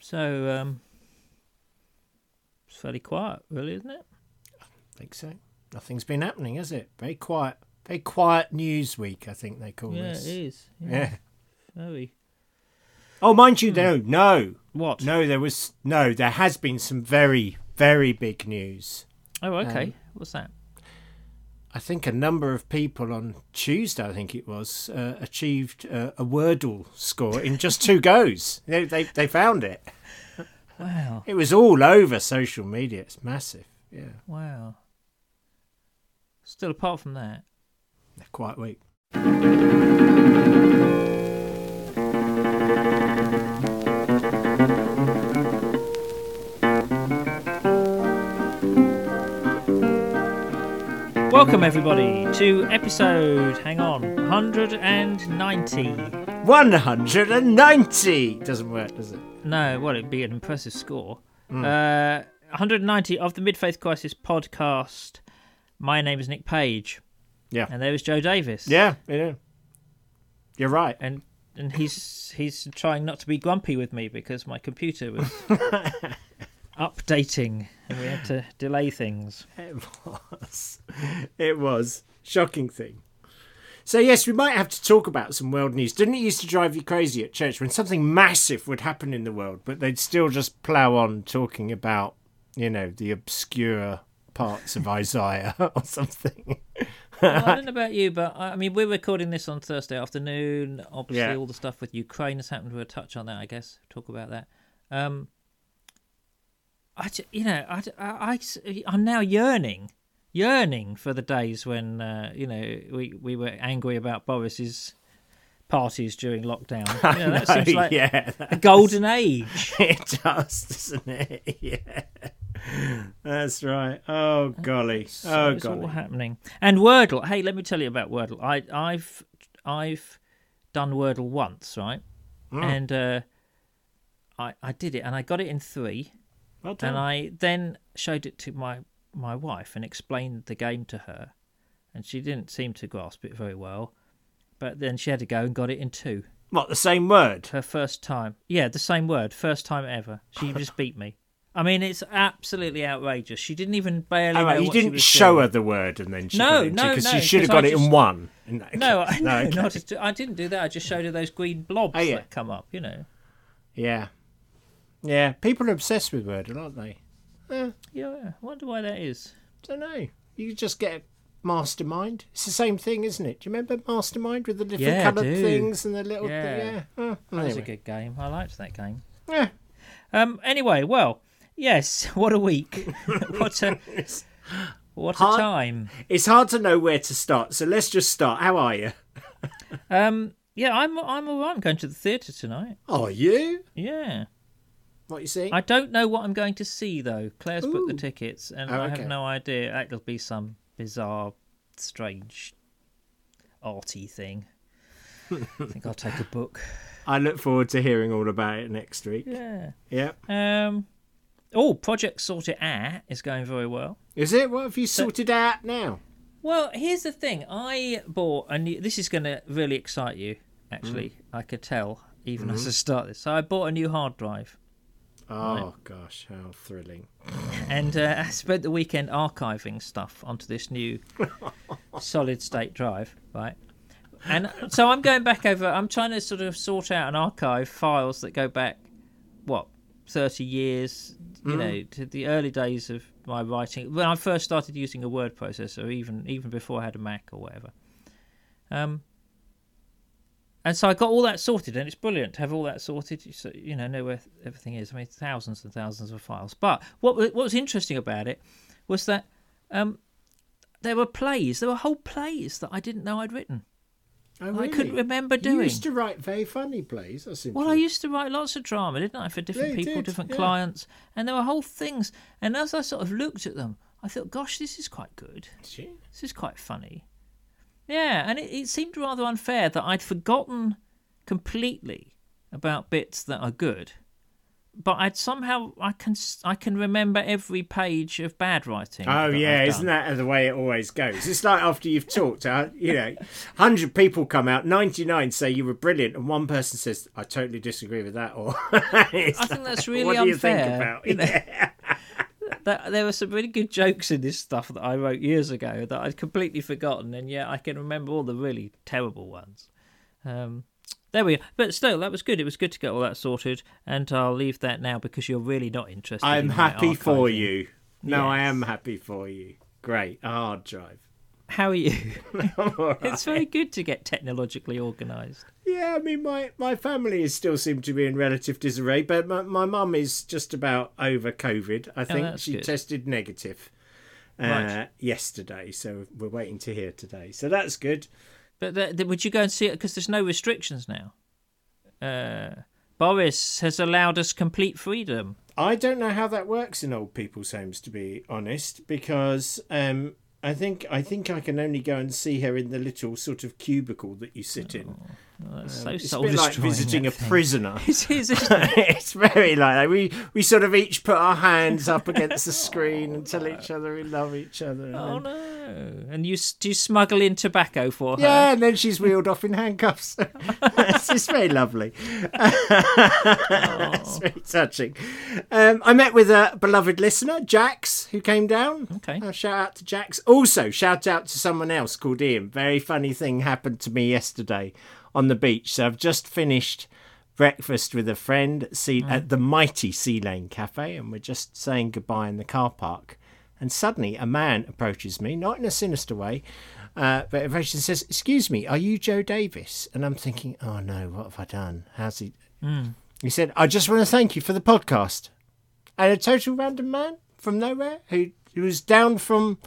So um, it's fairly quiet, really, isn't it? I think so. Nothing's been happening, has it? Very quiet. Very quiet news week, I think they call yeah, this. it is. Yeah, Yeah. very. Oh, mind you, no, no, What? no. There was no. There has been some very, very big news. Oh, okay. Um, What's that? I think a number of people on Tuesday, I think it was, uh, achieved uh, a Wordle score in just two goes. They, they they found it. Wow, It was all over social media. It's massive. Yeah, wow. Still, apart from that, they're quite weak. Welcome everybody to episode. Hang on, 190. One hundred and ninety doesn't work, does it? No, well, it'd be an impressive score. Hmm. Uh, 190 of the Mid Faith Crisis podcast. My name is Nick Page, Yeah, and there is Joe Davis. yeah, yeah. You're right. and and he's he's trying not to be grumpy with me because my computer was updating and we had to delay things. It was. It was. Shocking thing. So, yes, we might have to talk about some world news. Didn't it used to drive you crazy at church when something massive would happen in the world, but they'd still just plough on talking about, you know, the obscure parts of Isaiah or something? Well, I don't know about you, but I mean, we're recording this on Thursday afternoon. Obviously, Yeah. all the stuff with Ukraine has happened. We'll touch on that, I guess. Talk about that. Um, I, you know, I, I, am now yearning, yearning for the days when, uh, you know, we, we were angry about Boris's parties during lockdown. You know, that No, seems like yeah, a golden age. it does, doesn't it? Yeah. That's right. Oh, golly. So Oh, it's all golly. happening. And Wordle. Hey, let me tell you about Wordle. I, I've I've done Wordle once, right? Hmm. And uh, I I did it, and I got it in three, Well and I then showed it to my my wife and explained the game to her, and she didn't seem to grasp it very well. But then she had to go and got it in two. What, the same word? Her first time. Yeah, the same word. First time ever. She just beat me. I mean, it's absolutely outrageous. She didn't even barely Oh, right, you didn't show doing. her the word and then she No, got no, because no, you should have I got it in one. In No, I, case. no, okay. not I didn't do that. I just showed her those green blobs Oh, yeah. that come up. You know. Yeah. Yeah, people are obsessed with Wordle, aren't they? Yeah, I wonder why that is. don't know. You just get Mastermind. It's the same thing, isn't it? Do you remember Mastermind with the different Yeah, I coloured do. things and the little Yeah. yeah? Oh, That was a anyway. good game. I liked that game. Yeah. Um. Anyway, well, yes. What a week. what a what a Hard- time. It's hard to know where to start, so let's just start. How are you? Um. Yeah, I'm I'm all right. I'm going to the theatre tonight. Are you? Yeah. What you see? I don't know what I'm going to see though. Claire's booked the tickets, and Oh, I have no idea. It'll be some bizarre, strange, arty thing. I think I'll take a book. I look forward to hearing all about it next week. Yeah. Yeah. Um. Oh, Project Sorted Out is going very well. Is it? What have you sorted out now? Well, here's the thing. I bought a new. This is going to really excite you. Actually, I could tell even as I start this. So I bought a new hard drive, Oh gosh, how thrilling! and uh, I spent the weekend archiving stuff onto this new solid state drive. Right. And so I'm going back over. I'm trying to sort of sort out and archive files that go back, what, 30 years, you know, to the early days of my writing. When I first started using a word processor, even even before I had a Mac or whatever. Um, and so I got all that sorted, and it's brilliant to have all that sorted. You So you know, know where everything is. I mean, thousands and thousands of files. But what what was interesting about it was that um, there were plays. There were whole plays that I didn't know I'd written. Oh, I couldn't remember doing. You used to write very funny plays. Well, I used to write lots of drama, didn't I, for different Yeah, people, did, different yeah. clients, and there were whole things. And as I sort of looked at them, I thought, "Gosh, this is quite good. This is quite funny." Yeah, and it, it seemed rather unfair that I'd forgotten completely about bits that are good, but I'd somehow I can I can remember every page of bad writing. Oh that yeah, isn't that the way it always goes? It's like after you've talked, uh, you know, hundred people come out, ninety nine say you were brilliant, and one person says, "I totally disagree with that." Or I think that's really what do you think about? you know? Yeah. That there were some really good jokes in this stuff that I wrote years ago that I'd completely forgotten, and yet I can remember all the really terrible ones. Um, there we are. But still, that was good. It was good to get all that sorted, and I'll leave that now because you're really not interested. I'm in happy for you. No, I am happy for you. Great, a hard drive. How are you? I'm all right. it's very good to get technologically organised. Yeah, I mean, my, my family is still seem to be in relative disarray, but my, my mum is just about over COVID. I think Oh, she good. tested negative uh, Right. yesterday, so we're waiting to hear today. So that's good. But the, the, would you go and see it? Because there's no restrictions now. Uh, Boris has allowed us complete freedom. I don't know how that works in old people's homes, to be honest, because um, I think I think I can only go and see her in the little sort of cubicle that you sit in. Oh, that's so Um, it's a bit like visiting a thing. prisoner. It is, it? it's very like. We we sort of each put our hands up against the screen and tell each other we love each other. and Oh then- no! And you do you smuggle in tobacco for her? Yeah, and then she's wheeled off in handcuffs. it's, it's very lovely. it's very touching. Um, I met with a beloved listener, Jax, who came down. Okay. Uh, shout out to Jax. Also, shout out to someone else called Ian. Very funny thing happened to me yesterday on the beach. So I've just finished breakfast with a friend at, sea, at the mighty Sea Lane Cafe, and we're just saying goodbye in the car park. And suddenly, a man approaches me, not in a sinister way, uh, but approaches and says, "Excuse me, are you Joe Davis?" And I'm thinking, "Oh no, what have I done? How's he?" He said, "I just want to thank you for the podcast." And a total random man from nowhere who, who was down from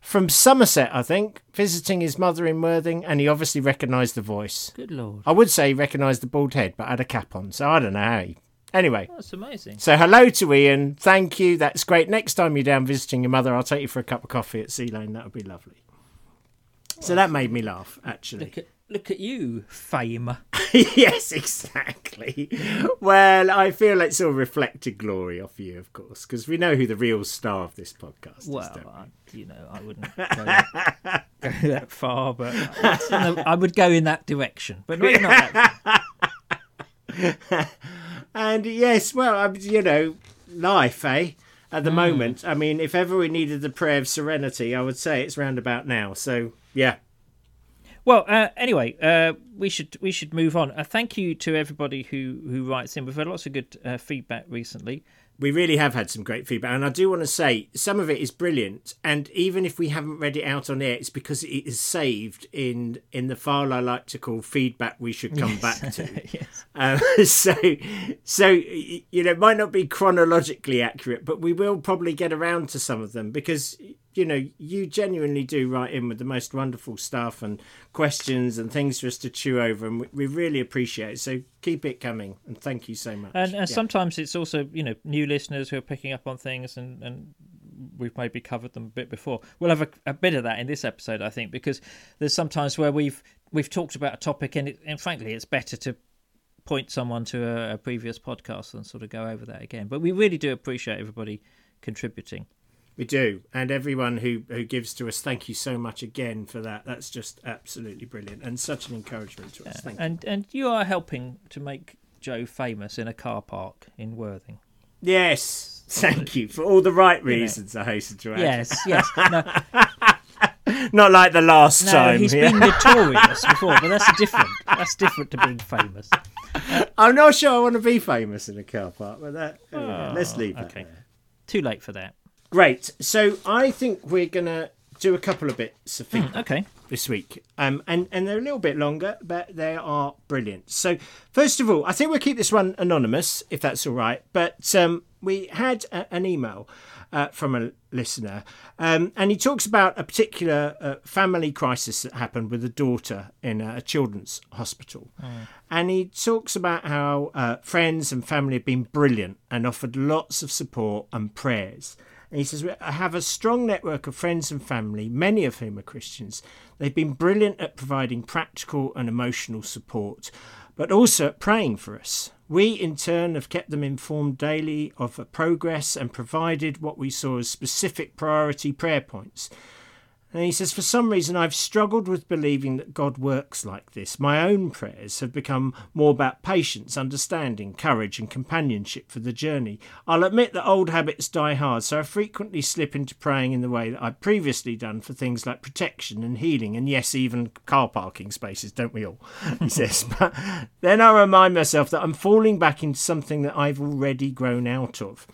from Somerset, I think, visiting his mother in Worthing, and he obviously recognised the voice. Good lord, I would say he recognised the bald head, but had a cap on, so I don't know how he. Anyway, that's amazing. so hello to Ian. Thank you. That's great. Next time you're down visiting your mother, I'll take you for a cup of coffee at Sea Lane. That would be lovely. So that made me laugh, actually. Look at you, fame. yes, exactly. Well, I feel it's all reflected glory off you, of course, because we know who the real star of this podcast Well, is. Don't we? I, you know, I wouldn't go, go that far, but the- I would go in that direction. But not, not that. And yes, well, I you know, life, eh? At the moment, I mean, if ever we needed the prayer of serenity, I would say it's round about now. So, yeah. Well, uh, anyway, uh, we should we should move on. Uh, thank you to everybody who who writes in. We've had lots of good uh, feedback recently. We really have had some great feedback, and I do want to say some of it is brilliant. And even if we haven't read it out on air, it's because it is saved in in the file I like to call feedback. We should come back to. yes. Um, so, so you know, it might not be chronologically accurate, but we will probably get around to some of them because you know you genuinely do write in with the most wonderful stuff and questions and things for us to chew over, and we, we really appreciate it. So keep it coming, and thank you so much. And, and Yeah. sometimes it's also you know new listeners who are picking up on things and and we've maybe covered them a bit before. We'll have a, a bit of that in this episode, I think, because there's sometimes where we've we've talked about a topic and it, and frankly it's better to point someone to a, a previous podcast and sort of go over that again. But we really do appreciate everybody contributing. We do, and everyone who who gives to us, thank you so much again for that. That's just absolutely brilliant and such an encouragement to us. Thank you. And and you are helping to make Joe famous in a car park in Worthing. Yes, thank you for all the right reasons. I hasten to add. Yes, yes. No, not like the last no time. he's yeah. been notorious before, but that's different. That's different to being famous. I'm not sure I want to be famous in a car park, but that anyway, ah, let's leave that. Oh, okay. there. Too late for that. Great. So I think we're gonna do a couple of bits of feedback Okay. this week, um, and and they're a little bit longer, but they are brilliant. So first of all, I think we'll keep this one anonymous if that's all right. But um, we had a, an email. Uh, from a listener, um, and he talks about a particular uh, family crisis that happened with a daughter in a, children's hospital. And he talks about how uh, friends and family have been brilliant and offered lots of support and prayers. And he says, I have a strong network of friends and family, many of whom are Christians. They've been brilliant at providing practical and emotional support, but also at praying for us. We, in turn, have kept them informed daily of progress and provided what we saw as specific priority prayer points. And he says, For some reason, I've struggled with believing that God works like this. My own prayers have become more about patience, understanding, courage, and companionship for the journey. I'll admit that old habits die hard, so I frequently slip into praying in the way that I've previously done for things like protection and healing, and yes, even car parking spaces, don't we all? He says. But then I remind myself that I'm falling back into something that I've already grown out of.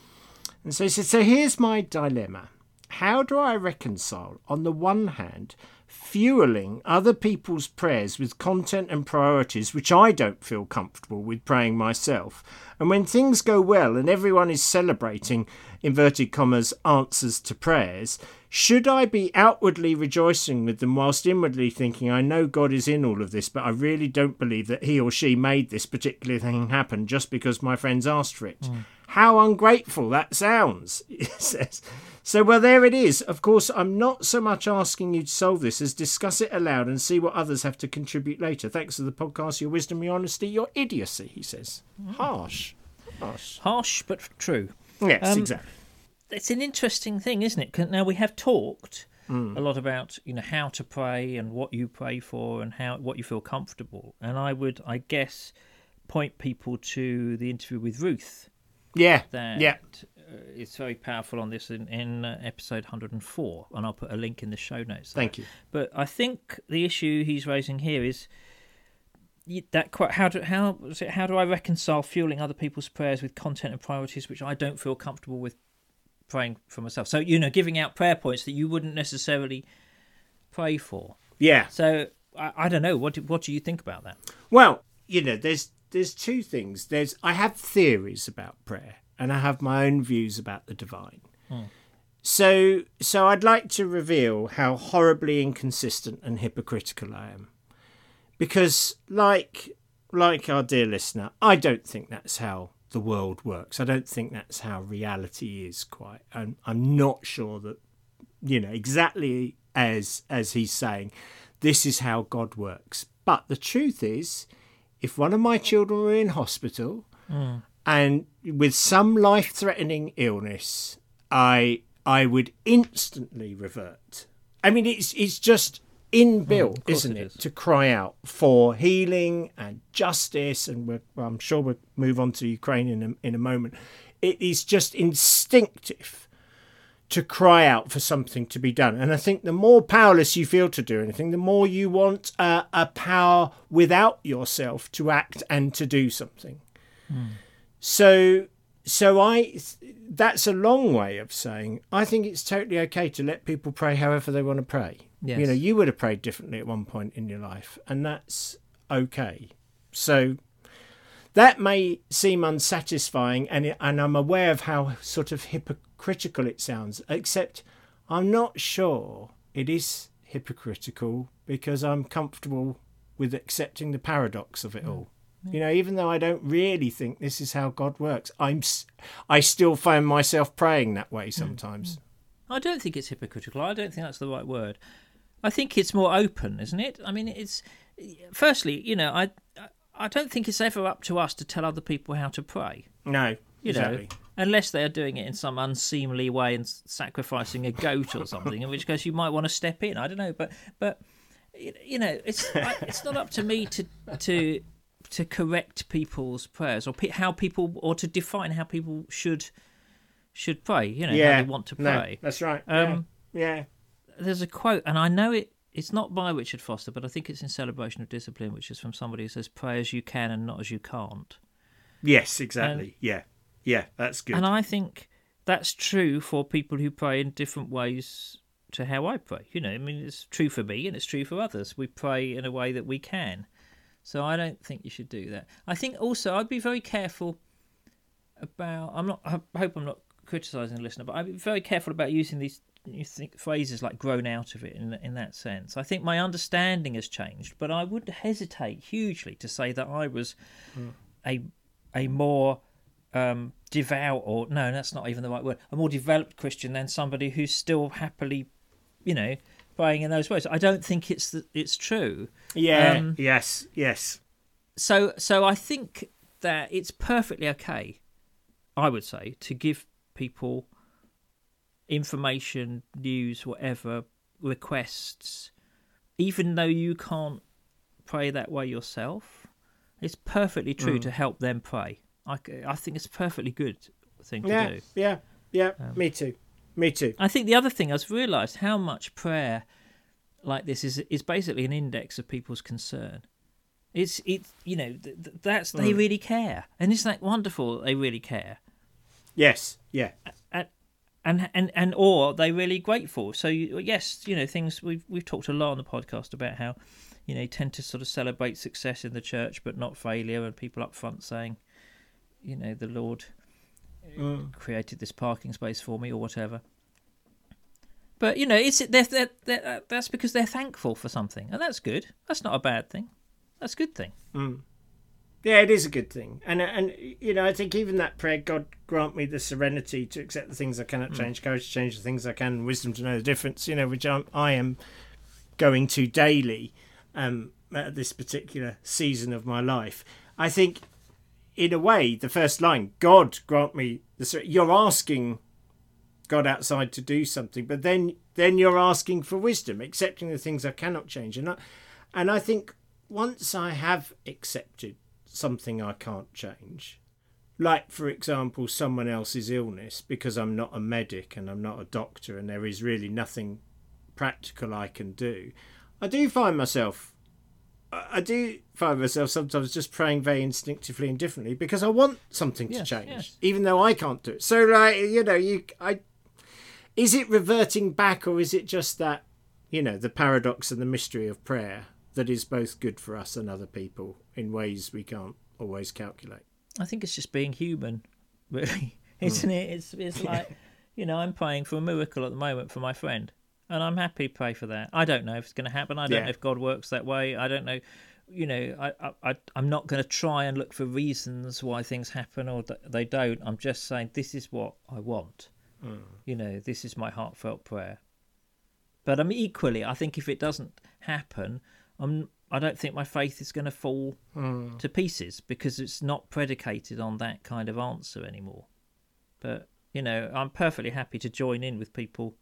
And so he says, So here's my dilemma how do I reconcile, on the one hand, fueling other people's prayers with content and priorities which I don't feel comfortable with praying myself, and when things go well and everyone is celebrating, inverted commas, answers to prayers, should I be outwardly rejoicing with them whilst inwardly thinking, I know God is in all of this, but I really don't believe that he or she made this particular thing happen just because my friends asked for it? Mm. How ungrateful that sounds, he says. So, well, there it is. Of course, I'm not so much asking you to solve this as discuss it aloud and see what others have to contribute later. Thanks to the podcast, your wisdom, your honesty, your idiocy, he says. Harsh. Harsh. Harsh, but true. Yes, um, exactly. It's an interesting thing, isn't it? Now, we have talked mm. a lot about you know how to pray and what you pray for and how what you feel comfortable. And I would, I guess, point people to the interview with Ruth. Yeah. That yeah it's very powerful on this in, in uh, episode 104, and I'll put a link in the show notes. There. Thank you. But I think the issue he's raising here is that quite how do how it, how do I reconcile fueling other people's prayers with content and priorities which I don't feel comfortable with praying for myself? So you know, giving out prayer points that you wouldn't necessarily pray for. Yeah. So I, I don't know. What do, what do you think about that? Well, you know, there's there's two things. There's I have theories about prayer and I have my own views about the divine. Hmm. So, so I'd like to reveal how horribly inconsistent and hypocritical I am, because, like, like our dear listener, I don't think that's how the world works. I don't think that's how reality is. Quite, and I'm not sure that, you know, exactly as as he's saying, this is how God works. But the truth is, if one of my children were in hospital. Mm and with some life-threatening illness, I I would instantly revert. I mean, it's it's just inbuilt, mm, isn't it, it is. to cry out for healing and justice, and well, I'm sure we'll move on to Ukraine in a, in a moment. It is just instinctive to cry out for something to be done. And I think the more powerless you feel to do anything, the more you want uh, a power without yourself to act and to do something. Mm. So so I that's a long way of saying I think it's totally okay to let people pray however they want to pray. Yes. You know, you would have prayed differently at one point in your life, and that's okay. So that may seem unsatisfying, and it, and I'm aware of how sort of hypocritical it sounds. Except I'm not sure it is hypocritical because I'm comfortable with accepting the paradox of it all. You know, even though I don't really think this is how God works, I'm I still find myself praying that way mm, sometimes. Mm. I don't think it's hypocritical. I don't think that's the right word. I think it's more open, isn't it? I mean, it's firstly, you know, I I don't think it's ever up to us to tell other people how to pray. No, you exactly. know, unless they are doing it in some unseemly way and sacrificing a goat or something, in which case you might want to step in. I don't know, but but you know, it's it's not up to me to to to correct people's prayers or pe- how people or to define how people should should pray. You know, yeah, how they want to pray. No, that's right. Um, yeah. yeah. There's a quote, and I know it. It's not by Richard Foster, but I think it's in Celebration of Discipline, which is from somebody who says, "Pray as you can and not as you can't." Yes, exactly. And, yeah, yeah, that's good. And I think that's true for people who pray in different ways to how I pray. You know, I mean, it's true for me and it's true for others. We pray in a way that we can. So I don't think you should do that. I think also I'd be very careful about. I'm not. I hope I'm not criticizing the listener, but I'd be very careful about using these you think phrases like grown out of it in in that sense. I think my understanding has changed, but I would hesitate hugely to say that I was mm. a a more um, devout or no, that's not even the right word. A more developed Christian than somebody who's still happily, you know, praying in those ways. I don't think it's the, it's true. Yeah. Um, yes. Yes. So so I think that it's perfectly okay, I would say, to give people information, news, whatever, requests, even though you can't pray that way yourself. It's perfectly true Mm. to help them pray. I, I think it's a perfectly good thing to Yeah, do. yeah, yeah. Um, me too. Me too. I think the other thing I've realised how much prayer like this is is basically an index of people's concern. It's it you know th- th- that's they Mm. really care, and isn't that wonderful? that They really care, Yes, yeah, and and and, and or they really grateful. So you, yes, you know things we've we've talked a lot on the podcast about how you know you tend to sort of celebrate success in the church but not failure, and people up front saying, you know, the Lord Mm. created this parking space for me or whatever. But you know, it's they're, they're, they're, uh, that's because they're thankful for something, and that's good. That's not a bad thing. That's a good thing. Mm. Yeah, it is a good thing, and and you know I think even that prayer, God grant me the serenity to accept the things I cannot change, courage to change the things I can, wisdom to know the difference. You know, which I'm, I am going to daily um, at this particular season of my life. I think, in a way, the first line, God grant me the. ser-" You're asking God outside to do something, but then then you're asking for wisdom, accepting the things I cannot change, and I, and I think once I have accepted something I can't change, like for example someone else's illness, because I'm not a medic and I'm not a doctor, and there is really nothing practical I can do, I do find myself. I do find myself sometimes just praying very instinctively and differently because I want something to Yes, change, yes. even though I can't do it. So, like you know, you I is it reverting back or is it just that you know the paradox and the mystery of prayer that is both good for us and other people in ways we can't always calculate I think it's just being human, really, hmm. isn't it? It's it's like, you know, I'm praying for a miracle at the moment for my friend, and I'm happy to pray for that. I don't know if it's going to happen. I don't Yeah. know if God works that way. I don't know. You know, I, I, I'm not going to try and look for reasons why things happen or they don't. I'm just saying this is what I want. Hmm. You know, this is my heartfelt prayer. But I'm equally, I think if it doesn't happen, I'm. I don't think my faith is going to fall hmm. to pieces because it's not predicated on that kind of answer anymore. But you know, I'm perfectly happy to join in with people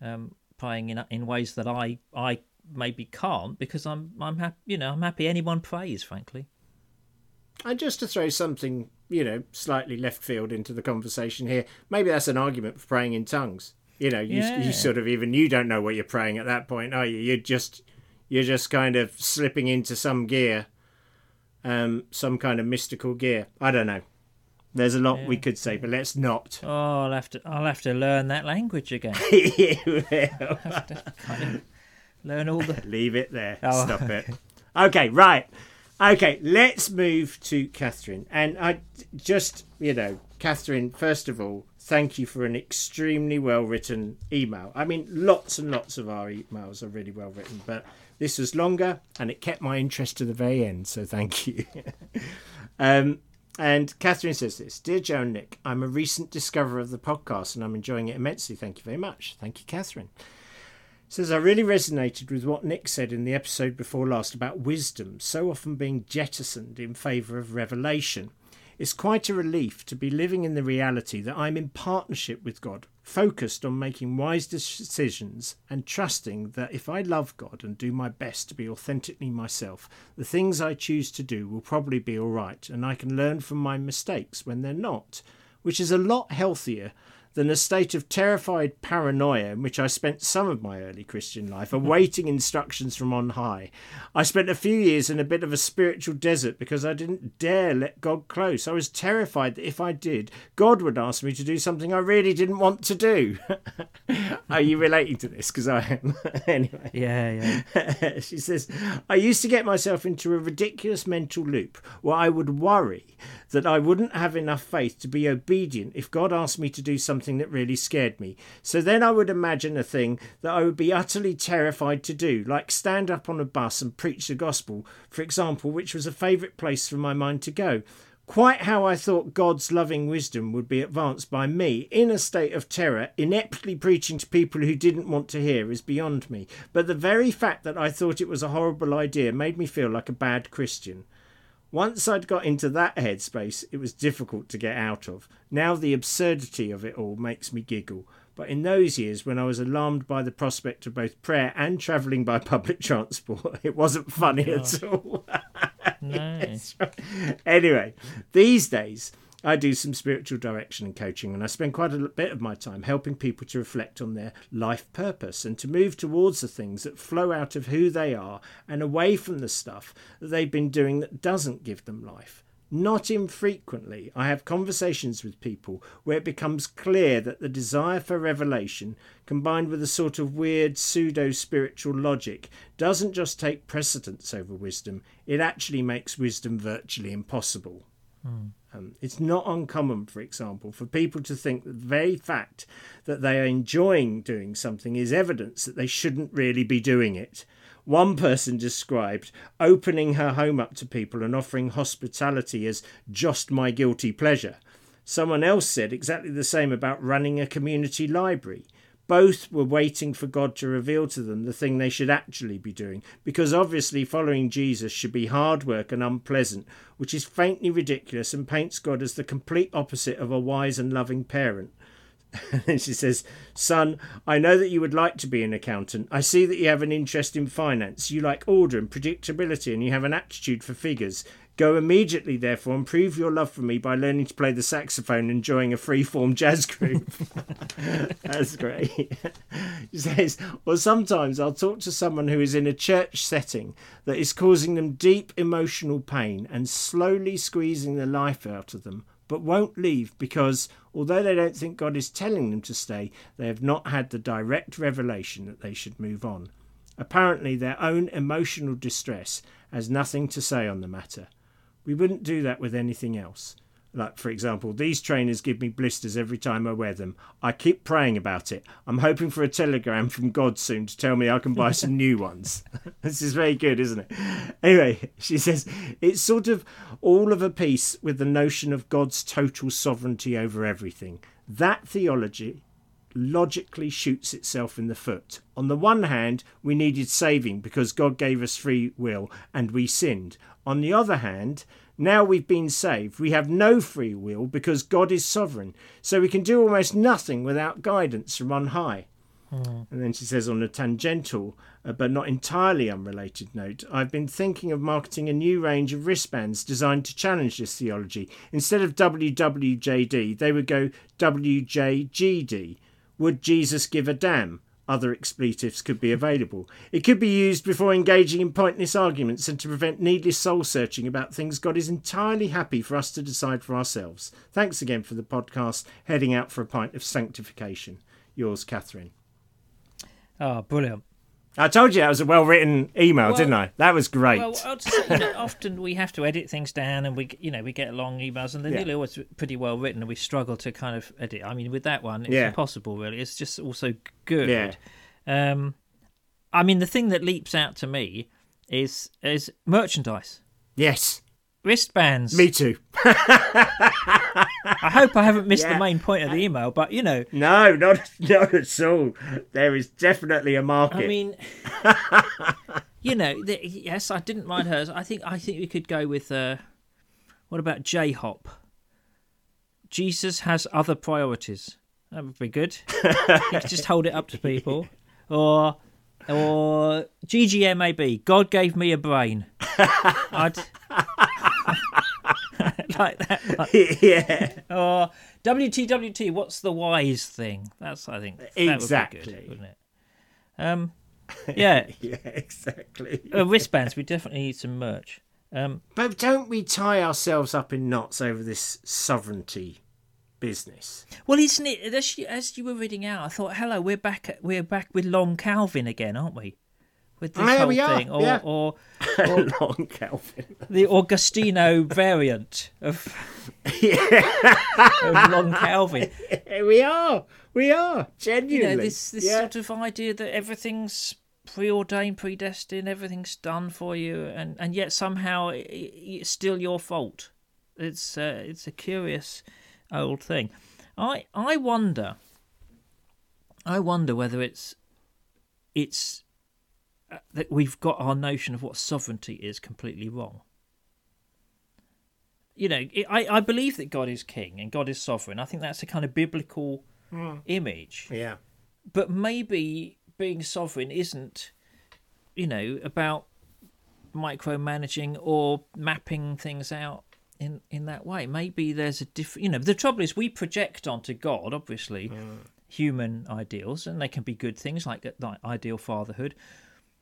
um, in in ways that I I maybe can't because I'm I'm happy. You know, I'm happy anyone prays. Frankly, and just to throw something you know slightly left field into the conversation here maybe that's an argument for praying in tongues you know you, Yeah. you sort of even you don't know what you're praying at that point are you you're just you're just kind of slipping into some gear um some kind of mystical gear i don't know there's a lot we could say but let's not oh, I'll have to I'll have to learn that language again. You will. kind of learn all the. Leave it there. Oh. Stop it. Okay, right. Okay, let's move to Catherine. And I just, you know, Catherine, first of all, thank you for an extremely well written email. I mean, lots and lots of our emails are really well written, but this was longer and it kept my interest to the very end. So thank you. um, and Catherine says this Dear Joe and Nick, I'm a recent discoverer of the podcast and I'm enjoying it immensely. Thank you very much. Thank you, Catherine says I really resonated with what Nick said in the episode before last about wisdom so often being jettisoned in favour of revelation. It's quite a relief to be living in the reality that I'm in partnership with God, focused on making wise decisions and trusting that if I love God and do my best to be authentically myself, the things I choose to do will probably be all right and I can learn from my mistakes when they're not, which is a lot healthier than a state of terrified paranoia in which I spent some of my early Christian life, awaiting instructions from on high. I spent a few years in a bit of a spiritual desert because I didn't dare let God close. I was terrified that if I did, God would ask me to do something I really didn't want to do. Are you relating to this? Because I am. anyway. Yeah, yeah. she says, I used to get myself into a ridiculous mental loop where I would worry that I wouldn't have enough faith to be obedient if God asked me to do something that really scared me. So then I would imagine a thing that I would be utterly terrified to do, like stand up on a bus and preach the gospel, for example, which was a favourite place for my mind to go. Quite how I thought God's loving wisdom would be advanced by me, in a state of terror, ineptly preaching to people who didn't want to hear, is beyond me. But the very fact that I thought it was a horrible idea made me feel like a bad Christian. Once I'd got into that headspace, it was difficult to get out of. Now the absurdity of it all makes me giggle. But in those years, when I was alarmed by the prospect of both prayer and travelling by public transport, it wasn't funny oh at all. No. anyway, these days I do some spiritual direction and coaching, and I spend quite a bit of my time helping people to reflect on their life purpose and to move towards the things that flow out of who they are and away from the stuff that they've been doing that doesn't give them life. Not infrequently, I have conversations with people where it becomes clear that the desire for revelation, combined with a sort of weird pseudo spiritual logic, doesn't just take precedence over wisdom, it actually makes wisdom virtually impossible. Hmm. Um, it's not uncommon, for example, for people to think that the very fact that they are enjoying doing something is evidence that they shouldn't really be doing it. One person described opening her home up to people and offering hospitality as just my guilty pleasure. Someone else said exactly the same about running a community library. Both were waiting for God to reveal to them the thing they should actually be doing, because obviously following Jesus should be hard work and unpleasant, which is faintly ridiculous and paints God as the complete opposite of a wise and loving parent. And she says, Son, I know that you would like to be an accountant. I see that you have an interest in finance. You like order and predictability, and you have an aptitude for figures. Go immediately, therefore, and prove your love for me by learning to play the saxophone and joining a free-form jazz group. That's great. He says, Well, sometimes I'll talk to someone who is in a church setting that is causing them deep emotional pain and slowly squeezing the life out of them, but won't leave because, although they don't think God is telling them to stay, they have not had the direct revelation that they should move on. Apparently, their own emotional distress has nothing to say on the matter. We wouldn't do that with anything else. Like, for example, these trainers give me blisters every time I wear them. I keep praying about it. I'm hoping for a telegram from God soon to tell me I can buy some new ones. this is very good, isn't it? Anyway, she says it's sort of all of a piece with the notion of God's total sovereignty over everything. That theology logically shoots itself in the foot. On the one hand, we needed saving because God gave us free will and we sinned. On the other hand, now we've been saved, we have no free will because God is sovereign. So we can do almost nothing without guidance from on high. And then she says, on a tangential uh, but not entirely unrelated note, I've been thinking of marketing a new range of wristbands designed to challenge this theology. Instead of WWJD, they would go WJGD. Would Jesus give a damn? Other expletives could be available. It could be used before engaging in pointless arguments and to prevent needless soul searching about things God is entirely happy for us to decide for ourselves. Thanks again for the podcast, heading out for a pint of sanctification. Yours, Catherine. Oh, brilliant. I told you that was a well written email, Well- didn't I? That was great. Well, say, you know, often we have to edit things down, and we, you know, we get long emails, and they're Yeah. nearly always pretty well written, and we struggle to kind of edit. I mean, with that one, it's Yeah. impossible, really. It's just also good. Yeah. Um, I mean, the thing that leaps out to me is is merchandise, yes, wristbands. me too. I hope I haven't missed Yeah. the main point of the email, but you know, No, not not at all. There is definitely a market. I mean, you know, the, yes, I didn't mind hers. I think I think we could go with uh, what about J Hop? Jesus has other priorities. That would be good. just hold it up to people, or or GGMAB. God gave me a brain. I'd like that. one. yeah, Or WTWT. What's the wise thing? That's I think that would be Exactly. good, wouldn't it? Um, yeah, yeah, exactly. uh, wristbands. We definitely need some merch. Um, But don't we tie ourselves up in knots over this sovereignty business? well, isn't it? As you, as you were reading out, I thought, hello, we're back. At, we're back with Long Calvin again, aren't we? With this Oh, yeah, whole thing, or, yeah. or or Long Calvin. the Augustino variant of, yeah. of Long Calvin. we are. We are. Genuinely. You know, this this yeah. sort of idea that everything's preordained, predestined, everything's done for you, and and yet somehow i- i- it's still your fault. It's uh, it's a curious old thing. I I wonder. I wonder whether it's it's that we've got our notion of what sovereignty is completely wrong. you know, it, I I believe that God is king and God is sovereign. I think that's a kind of biblical mm. image. Yeah. But maybe being sovereign isn't, you know, about micromanaging or mapping things out in in that way. Maybe there's a different. You know, the trouble is we project onto God, obviously, mm. human ideals, and they can be good things like, like ideal fatherhood,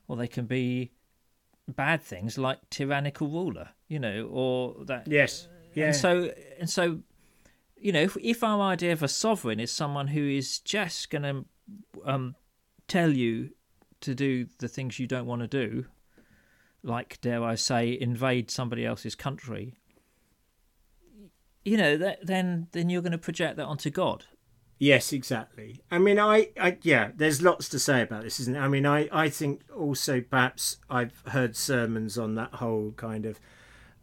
or they can be bad things like tyrannical ruler. You know, or that. Yes. Yeah. And so and so, you know, if if our idea of a sovereign is someone who is just going to um, tell you to do the things you don't want to do, like dare I say, invade somebody else's country, you know, that, then then you're going to project that onto God. Yes, exactly. I mean, I, I, yeah, there's lots to say about this, isn't it? I mean, I, I think also perhaps I've heard sermons on that whole kind of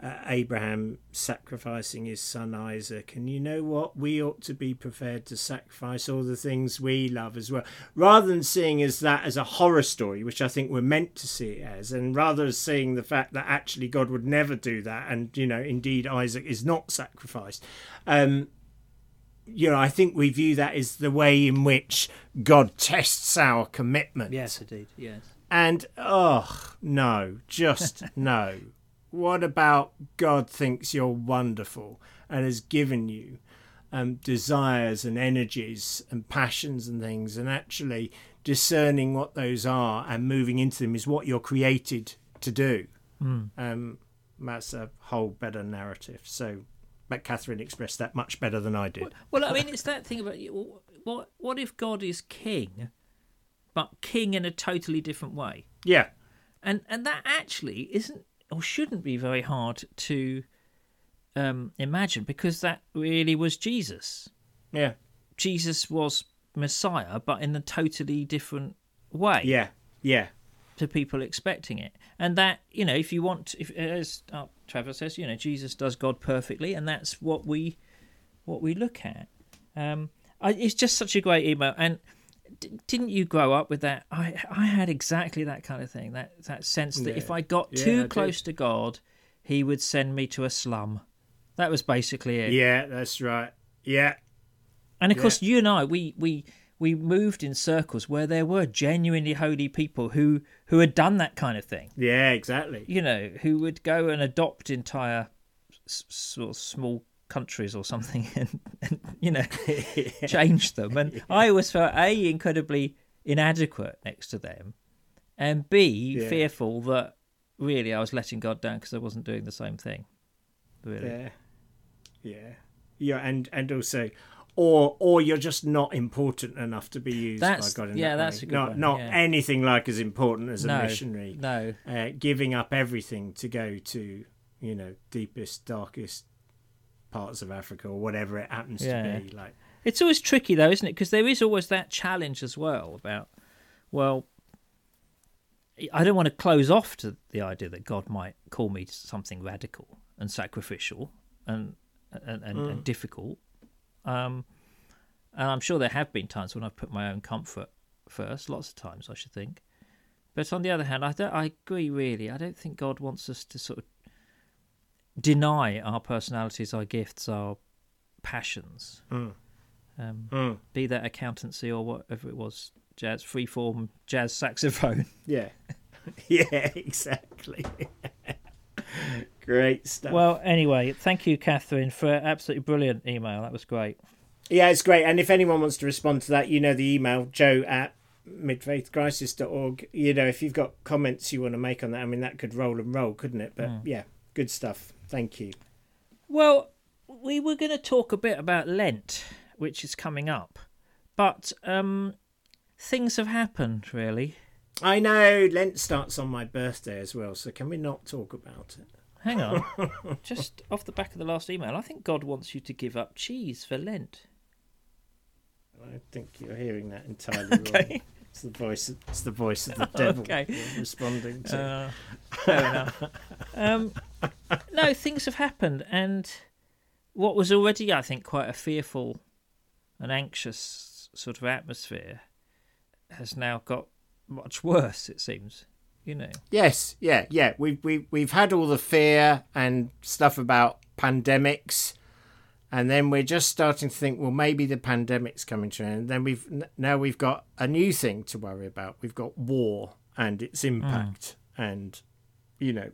uh, Abraham sacrificing his son Isaac, and you know what? We ought to be prepared to sacrifice all the things we love as well, rather than seeing as that as a horror story, which I think we're meant to see it as, and rather as seeing the fact that actually God would never do that, and you know, indeed Isaac is not sacrificed. Um, you know, I think we view that as the way in which God tests our commitment. Yes, indeed. Yes. And oh no, just no. What about God thinks you're wonderful and has given you um, desires and energies and passions and things, and actually discerning what those are and moving into them is what you're created to do. Um, that's a whole better narrative. So, Catherine expressed that much better than I did. Well, I mean, it's that thing about you- what what if God is king, but king in a totally different way, Yeah, and and that actually isn't or shouldn't be very hard to um, imagine because that really was Jesus. yeah, Jesus was Messiah, but in a totally different way yeah, yeah, to people expecting it. And that, you know, if you want, if as uh, Trevor says, you know, Jesus does God perfectly, and that's what we what we look at. Um, I, it's just such a great email, and d- didn't you grow up with that? I I had exactly that kind of thing. That that sense that Yeah. if I got Yeah, I too did. close to God, He would send me to a slum. That was basically it. yeah. That's right. Yeah, And of course, you and I, we we we moved in circles where there were genuinely holy people who who had done that kind of thing. yeah, exactly. You know, who would go and adopt entire s- sort of small countries or something, and, and you know, change them. And I always felt a incredibly inadequate next to them, and b Yeah. fearful that really I was letting God down because I wasn't doing the same thing. Really. Yeah, yeah, yeah, and and also, or or you're just not important enough to be used That's- by God. In yeah, that that's a good not one, not yeah. anything like as important as a missionary. No. Uh, giving up everything to go to you know deepest darkest parts of Africa or whatever it happens Yeah. to be. Like It's always tricky though, isn't it? Because there is always that challenge as well about, well, I don't want to close off to the idea that God might call me to something radical and sacrificial and and, and, and difficult. Um, and I'm sure there have been times when I've put my own comfort first. Lots of times, I should think. But on the other hand, I don't. I agree. Really, I don't think God wants us to sort of deny our personalities, our gifts, our passions. Mm. Um, mm, be that accountancy or whatever it was, jazz, freeform, jazz saxophone. yeah, yeah, exactly. Great stuff. Well, anyway, thank you, Catherine, for an absolutely brilliant email. That was great. Yeah, it's great. And if anyone wants to respond to that, you know the email, joe at midfaithcrisis.org. You know, if you've got comments you want to make on that, I mean, that could roll and roll, couldn't it? But yeah, good stuff. Thank you. Well, we were going to talk a bit about Lent, which is coming up, but um, things have happened, really. I know Lent starts on my birthday as well, so can we not talk about it? Hang on. Just off the back of the last email, I think God wants you to give up cheese for Lent. I think you're hearing that entirely wrong. It's the voice. It's the voice of the devil Okay. responding to. Uh, fair enough. Um, no, things have happened, and what was already, I think, quite a fearful and anxious sort of atmosphere has now got much worse. It seems, You know. Yes, yeah, yeah. We've we, we've had all the fear and stuff about pandemics, and then we're just starting to think, well, maybe the pandemic's coming to an end. And then we've now we've got a new thing to worry about. We've got war and its impact, mm. and you know,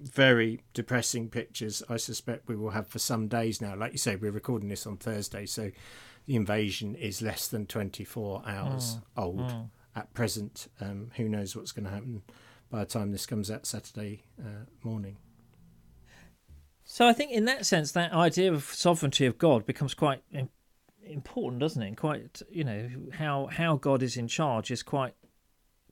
very depressing pictures. I suspect we will have for some days now. Like you say, we're recording this on Thursday, so the invasion is less than twenty four hours mm. old mm. at present. Um, who knows what's going to happen by the time this comes out Saturday uh, morning? So I think in that sense, that idea of sovereignty of God becomes quite important, doesn't it? And quite, you know, how how God is in charge is quite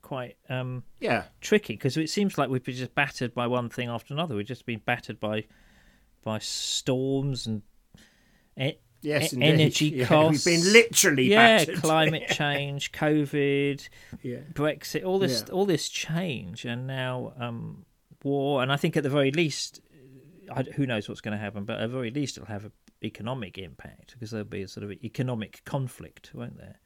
quite um, Yeah, tricky because it seems like we've been just battered by one thing after another. We've just been battered by by storms and yes, E- energy Yeah, costs. We've been literally yeah, battered. climate change, COVID, yeah, Brexit, all this Yeah. all this change, and now um, war. And I think at the very least, I, who knows what's going to happen, but at the very least, it'll have an economic impact because there'll be a sort of economic conflict, won't there?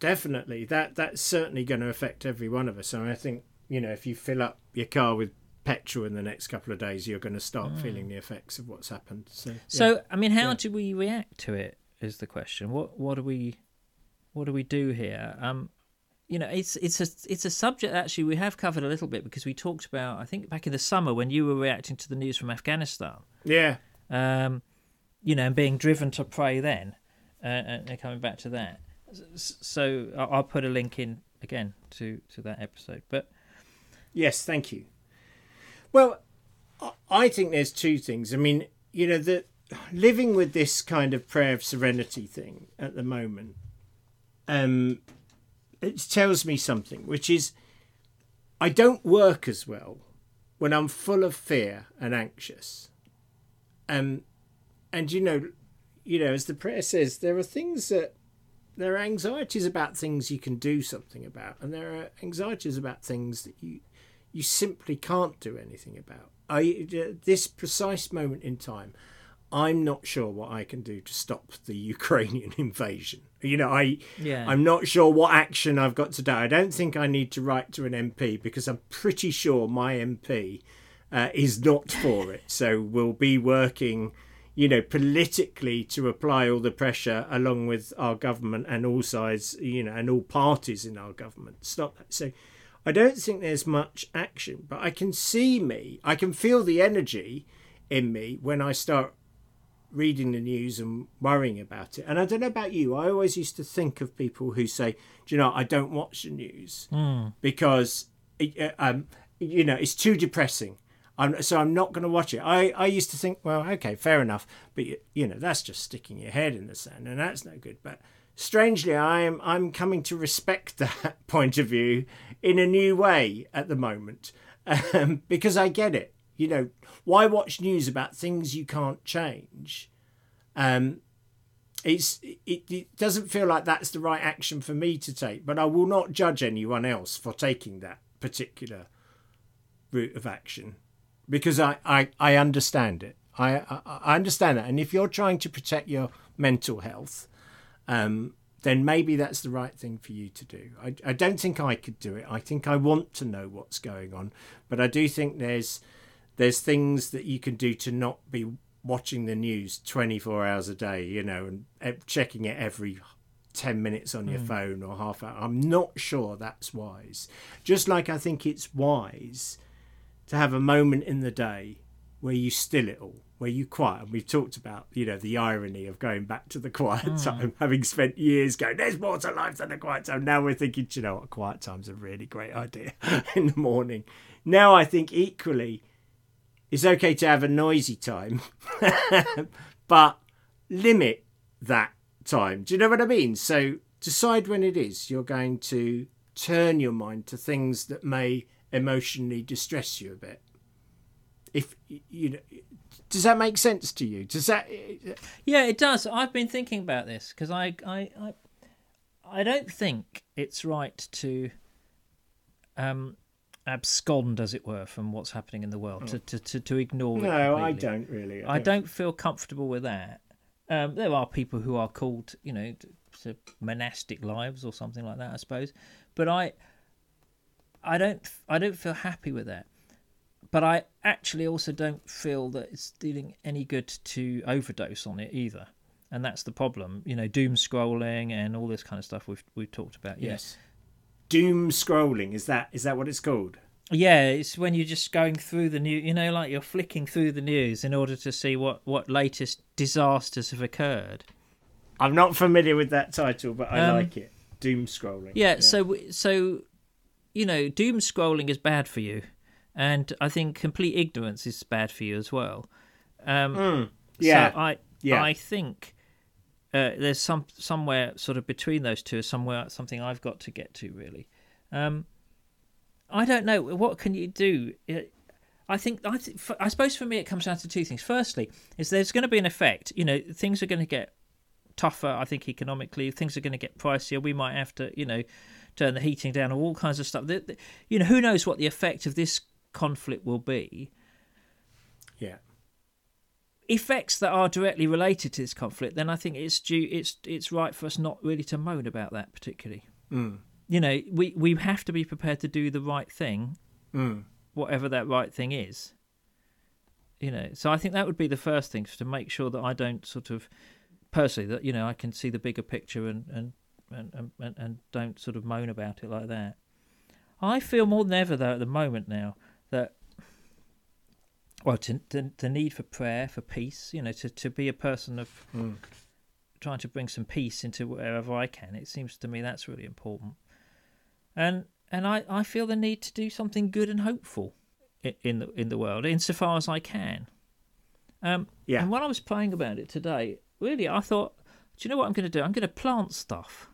definitely. That that's certainly going to affect every one of us. And I think you know if you fill up your car with petrol in the next couple of days, you're going to start feeling the effects of what's happened. So, yeah. So, I mean, how Yeah. do we react to it? Is the question. What what do we what do we do here? Um, you know, it's it's a it's a subject actually we have covered a little bit because we talked about I think back in the summer when you were reacting to the news from Afghanistan. yeah, um, you know, and being driven to pray then, uh, and and coming back to that. So I'll I'll put a link in again to to that episode. But Yes, thank you. Well, I- think there's two things. I mean, you know, the living with this kind of prayer of serenity thing at the moment, um, it tells me something, which is I don't work as well when I'm full of fear and anxious. Um, and you know, you know, as the prayer says, there are things that there are anxieties about things you can do something about, and there are anxieties about things that you you simply can't do anything about. I this precise moment in time, I'm not sure what I can do to stop the Ukrainian invasion. You know, I Yeah. I'm not sure what action I've got to do. I don't think I need to write to an MP because I'm pretty sure my MP uh, is not for it. So we'll be working, you know, politically to apply all the pressure along with our government and all sides, you know, and all parties in our government. Stop that. So I don't think there's much action, but I can see me, I can feel the energy in me when I start reading the news and worrying about it. And I don't know about you, I always used to think of people who say, Do you know, I don't watch the news because, it, uh, um, you know, it's too depressing. I'm, so I'm not going to watch it. I, I used to think, well, okay, fair enough, but you, you know that's just sticking your head in the sand, and that's no good. But strangely, I'm I'm coming to respect that point of view in a new way at the moment um, because I get it. You know, why watch news about things you can't change? Um, it's it, it doesn't feel like that's the right action for me to take, but I will not judge anyone else for taking that particular route of action because I, I, I understand it. I, I I understand that, and if you're trying to protect your mental health, um, then maybe that's the right thing for you to do. I, I don't think I could do it. I think I want to know what's going on, but I do think there's there's things that you can do to not be watching the news 24 hours a day, you know, and checking it every 10 minutes on your phone or half hour. I'm not sure that's wise. Just like I think it's wise to have a moment in the day where you still it all, where you quiet. And we've talked about, you know, the irony of going back to the quiet hmm. time, having spent years going, there's more to life than the quiet time. Now we're thinking, "Do you know what, quiet time's a really great idea in the morning. Now I think equally, it's okay to have a noisy time, but limit that time. Do you know what I mean? So decide when it is you're going to turn your mind to things that may emotionally distress you a bit. If you know, does that make sense to you? Does that? yeah, it does. I've been thinking about this because I, I I I don't think it's right to um abscond, as it were, from what's happening in the world to to to, to ignore it. No, I don't really. I don't feel comfortable with that. Um, there are people who are called, you know, to, to monastic lives or something like that, I suppose. But I, I don't I don't feel happy with that. But I actually also don't feel that it's doing any good to overdose on it either. And that's the problem. You know, doom scrolling and all this kind of stuff we've we've talked about. yeah. Yes. Doom scrolling is that is that what it's called? Yeah, it's when you're just going through the news, you know, like you're flicking through the news in order to see what, what latest disasters have occurred. I'm not familiar with that title, but I Um, like it. Doom scrolling. Yeah, so so you know, doom scrolling is bad for you, and I think complete ignorance is bad for you as well. Um, Mm, yeah. so I yeah. I think uh, there's some somewhere sort of between those two, somewhere something I've got to get to really. Um, I don't know what can you do. Uh, I think I, th- I suppose for me it comes down to two things. Firstly, is there's going to be an effect. You know, things are going to get tougher. I think economically, things are going to get pricier. We might have to, you know, turn the heating down or all kinds of stuff. The, the, you know, who knows what the effect of this conflict will be yeah. effects that are directly related to this conflict, then I think it's due. It's it's right for us not really to moan about that particularly. Mm, You know, we we have to be prepared to do the right thing, mm, whatever that right thing is. You know, so I think that would be the first thing to make sure that I don't sort of personally that you know I can see the bigger picture and and and and, and don't sort of moan about it like that. I feel more than ever though at the moment now that well, to, to, the need for prayer, for peace, you know, to, to be a person of mm. trying to bring some peace into wherever I can. It seems to me that's really important. And and I, I feel the need to do something good and hopeful in, in the in the world, insofar as I can. Um, Yeah. And when I was praying about it today, really, I thought, do you know what I'm going to do? I'm going to plant stuff.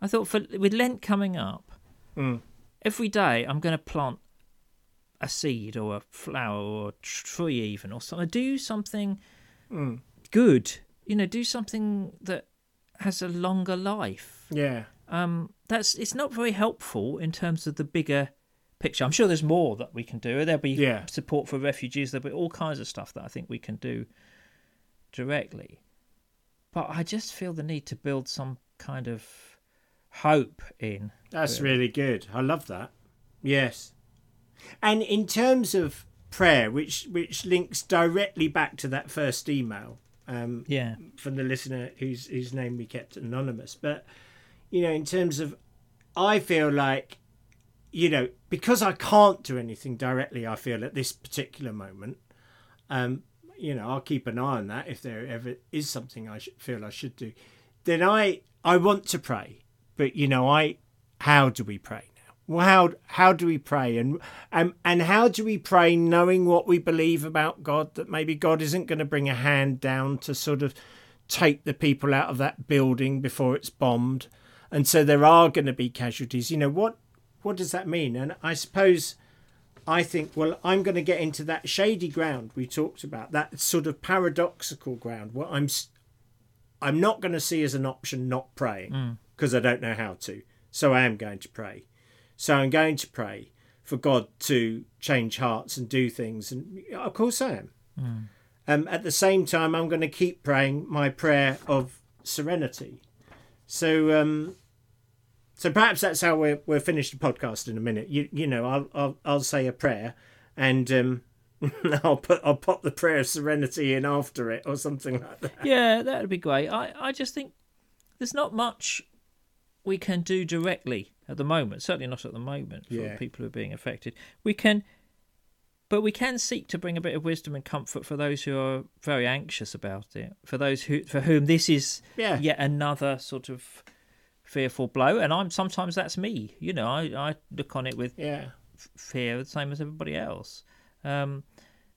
I thought for with Lent coming up, Mm. every day I'm going to plant a seed or a flower or a tree even or something. Do something Mm. good. You know, do something that has a longer life. Yeah. Um, that's it's not very helpful in terms of the bigger picture. I'm sure there's more that we can do. There'll be Yeah. support for refugees. There'll be all kinds of stuff that I think we can do directly. But I just feel the need to build some kind of hope in. That's Really. really good. I love that. Yes. And in terms of prayer, which which links directly back to that first email um, Yeah. from the listener whose whose name we kept anonymous, but you know, in terms of, I feel like, you know, because I can't do anything directly. I feel at this particular moment, um, you know, I'll keep an eye on that if there ever is something I should, feel I should do. Then I I want to pray, but you know, I how do we pray? Well, how how do we pray, and um, and how do we pray knowing what we believe about God? That maybe God isn't going to bring a hand down to sort of take the people out of that building before it's bombed, and so there are going to be casualties. You know what what does that mean? And I suppose I think, well, I'm going to get into that shady ground we talked about, that sort of paradoxical ground where I'm, I'm not going to see as an option not praying because I don't know how to. So I am going to pray. So I'm going to pray for God to change hearts and do things, and of course I am. Um, at the same time, I'm going to keep praying my prayer of serenity. So, um, so perhaps that's how we're we'll finish the podcast in a minute. You you know, I'll I'll, I'll say a prayer, and um, I'll put I'll pop the prayer of serenity in after it or something like that. Yeah, that would be great. I, I just think there's not much we can do directly at the moment. Certainly not at the moment for Yeah. people who are being affected. We can, but we can seek to bring a bit of wisdom and comfort for those who are very anxious about it. For those who for whom this is Yeah, yet another sort of fearful blow. And I'm sometimes that's me. You know, I, I look on it with yeah, f- fear the same as everybody else. Um,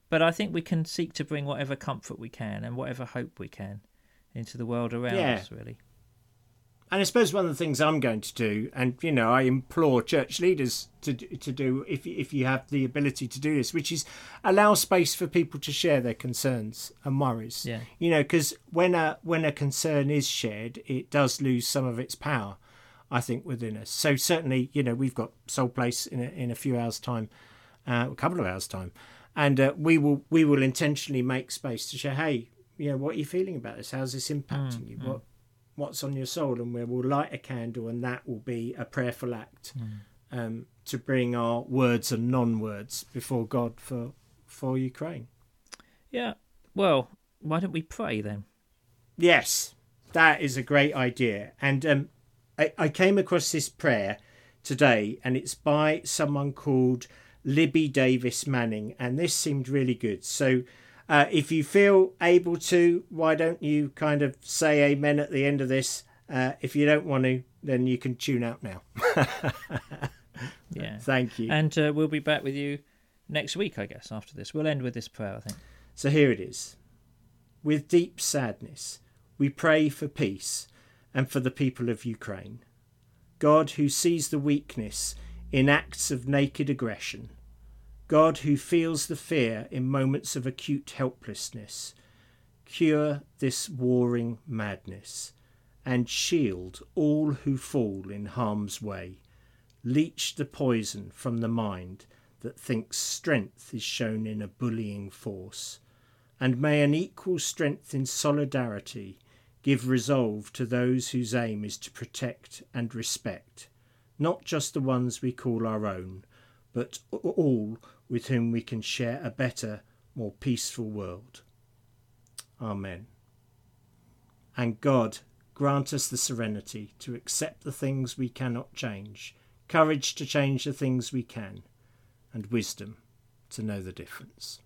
but I think we can seek to bring whatever comfort we can and whatever hope we can into the world around Yeah. us. Really. And I suppose one of the things I'm going to do, and you know, I implore church leaders to to do if if you have the ability to do this, which is allow space for people to share their concerns and worries. Yeah. you know because when a when a concern is shared it does lose some of its power i think within us so certainly you know we've got soul place in a, in a few hours time uh, a couple of hours time and uh, we will we will intentionally make space to share hey you know what are you feeling about this how's this impacting you what what's on your soul and we will light a candle and that will be a prayerful act um, to bring our words and non-words before God for for Ukraine. Yeah. Well, why don't we pray then? Yes, that is a great idea. And um, I, I came across this prayer today, and it's by someone called Libby Davis Manning, and this seemed really good. So. Uh, if you feel able to, why don't you kind of say amen at the end of this? Uh, if you don't want to, then you can tune out now. Yeah. Thank you. And uh, we'll be back with you next week, I guess, after this. We'll end with this prayer, I think. So here it is. With deep sadness, we pray for peace and for the people of Ukraine. God, who sees the weakness in acts of naked aggression, God, who feels the fear in moments of acute helplessness, cure this warring madness and shield all who fall in harm's way. Leach the poison from the mind that thinks strength is shown in a bullying force. And may an equal strength in solidarity give resolve to those whose aim is to protect and respect, not just the ones we call our own, but all with whom we can share a better, more peaceful world. Amen. And God, grant us the serenity to accept the things we cannot change, courage to change the things we can, and wisdom to know the difference.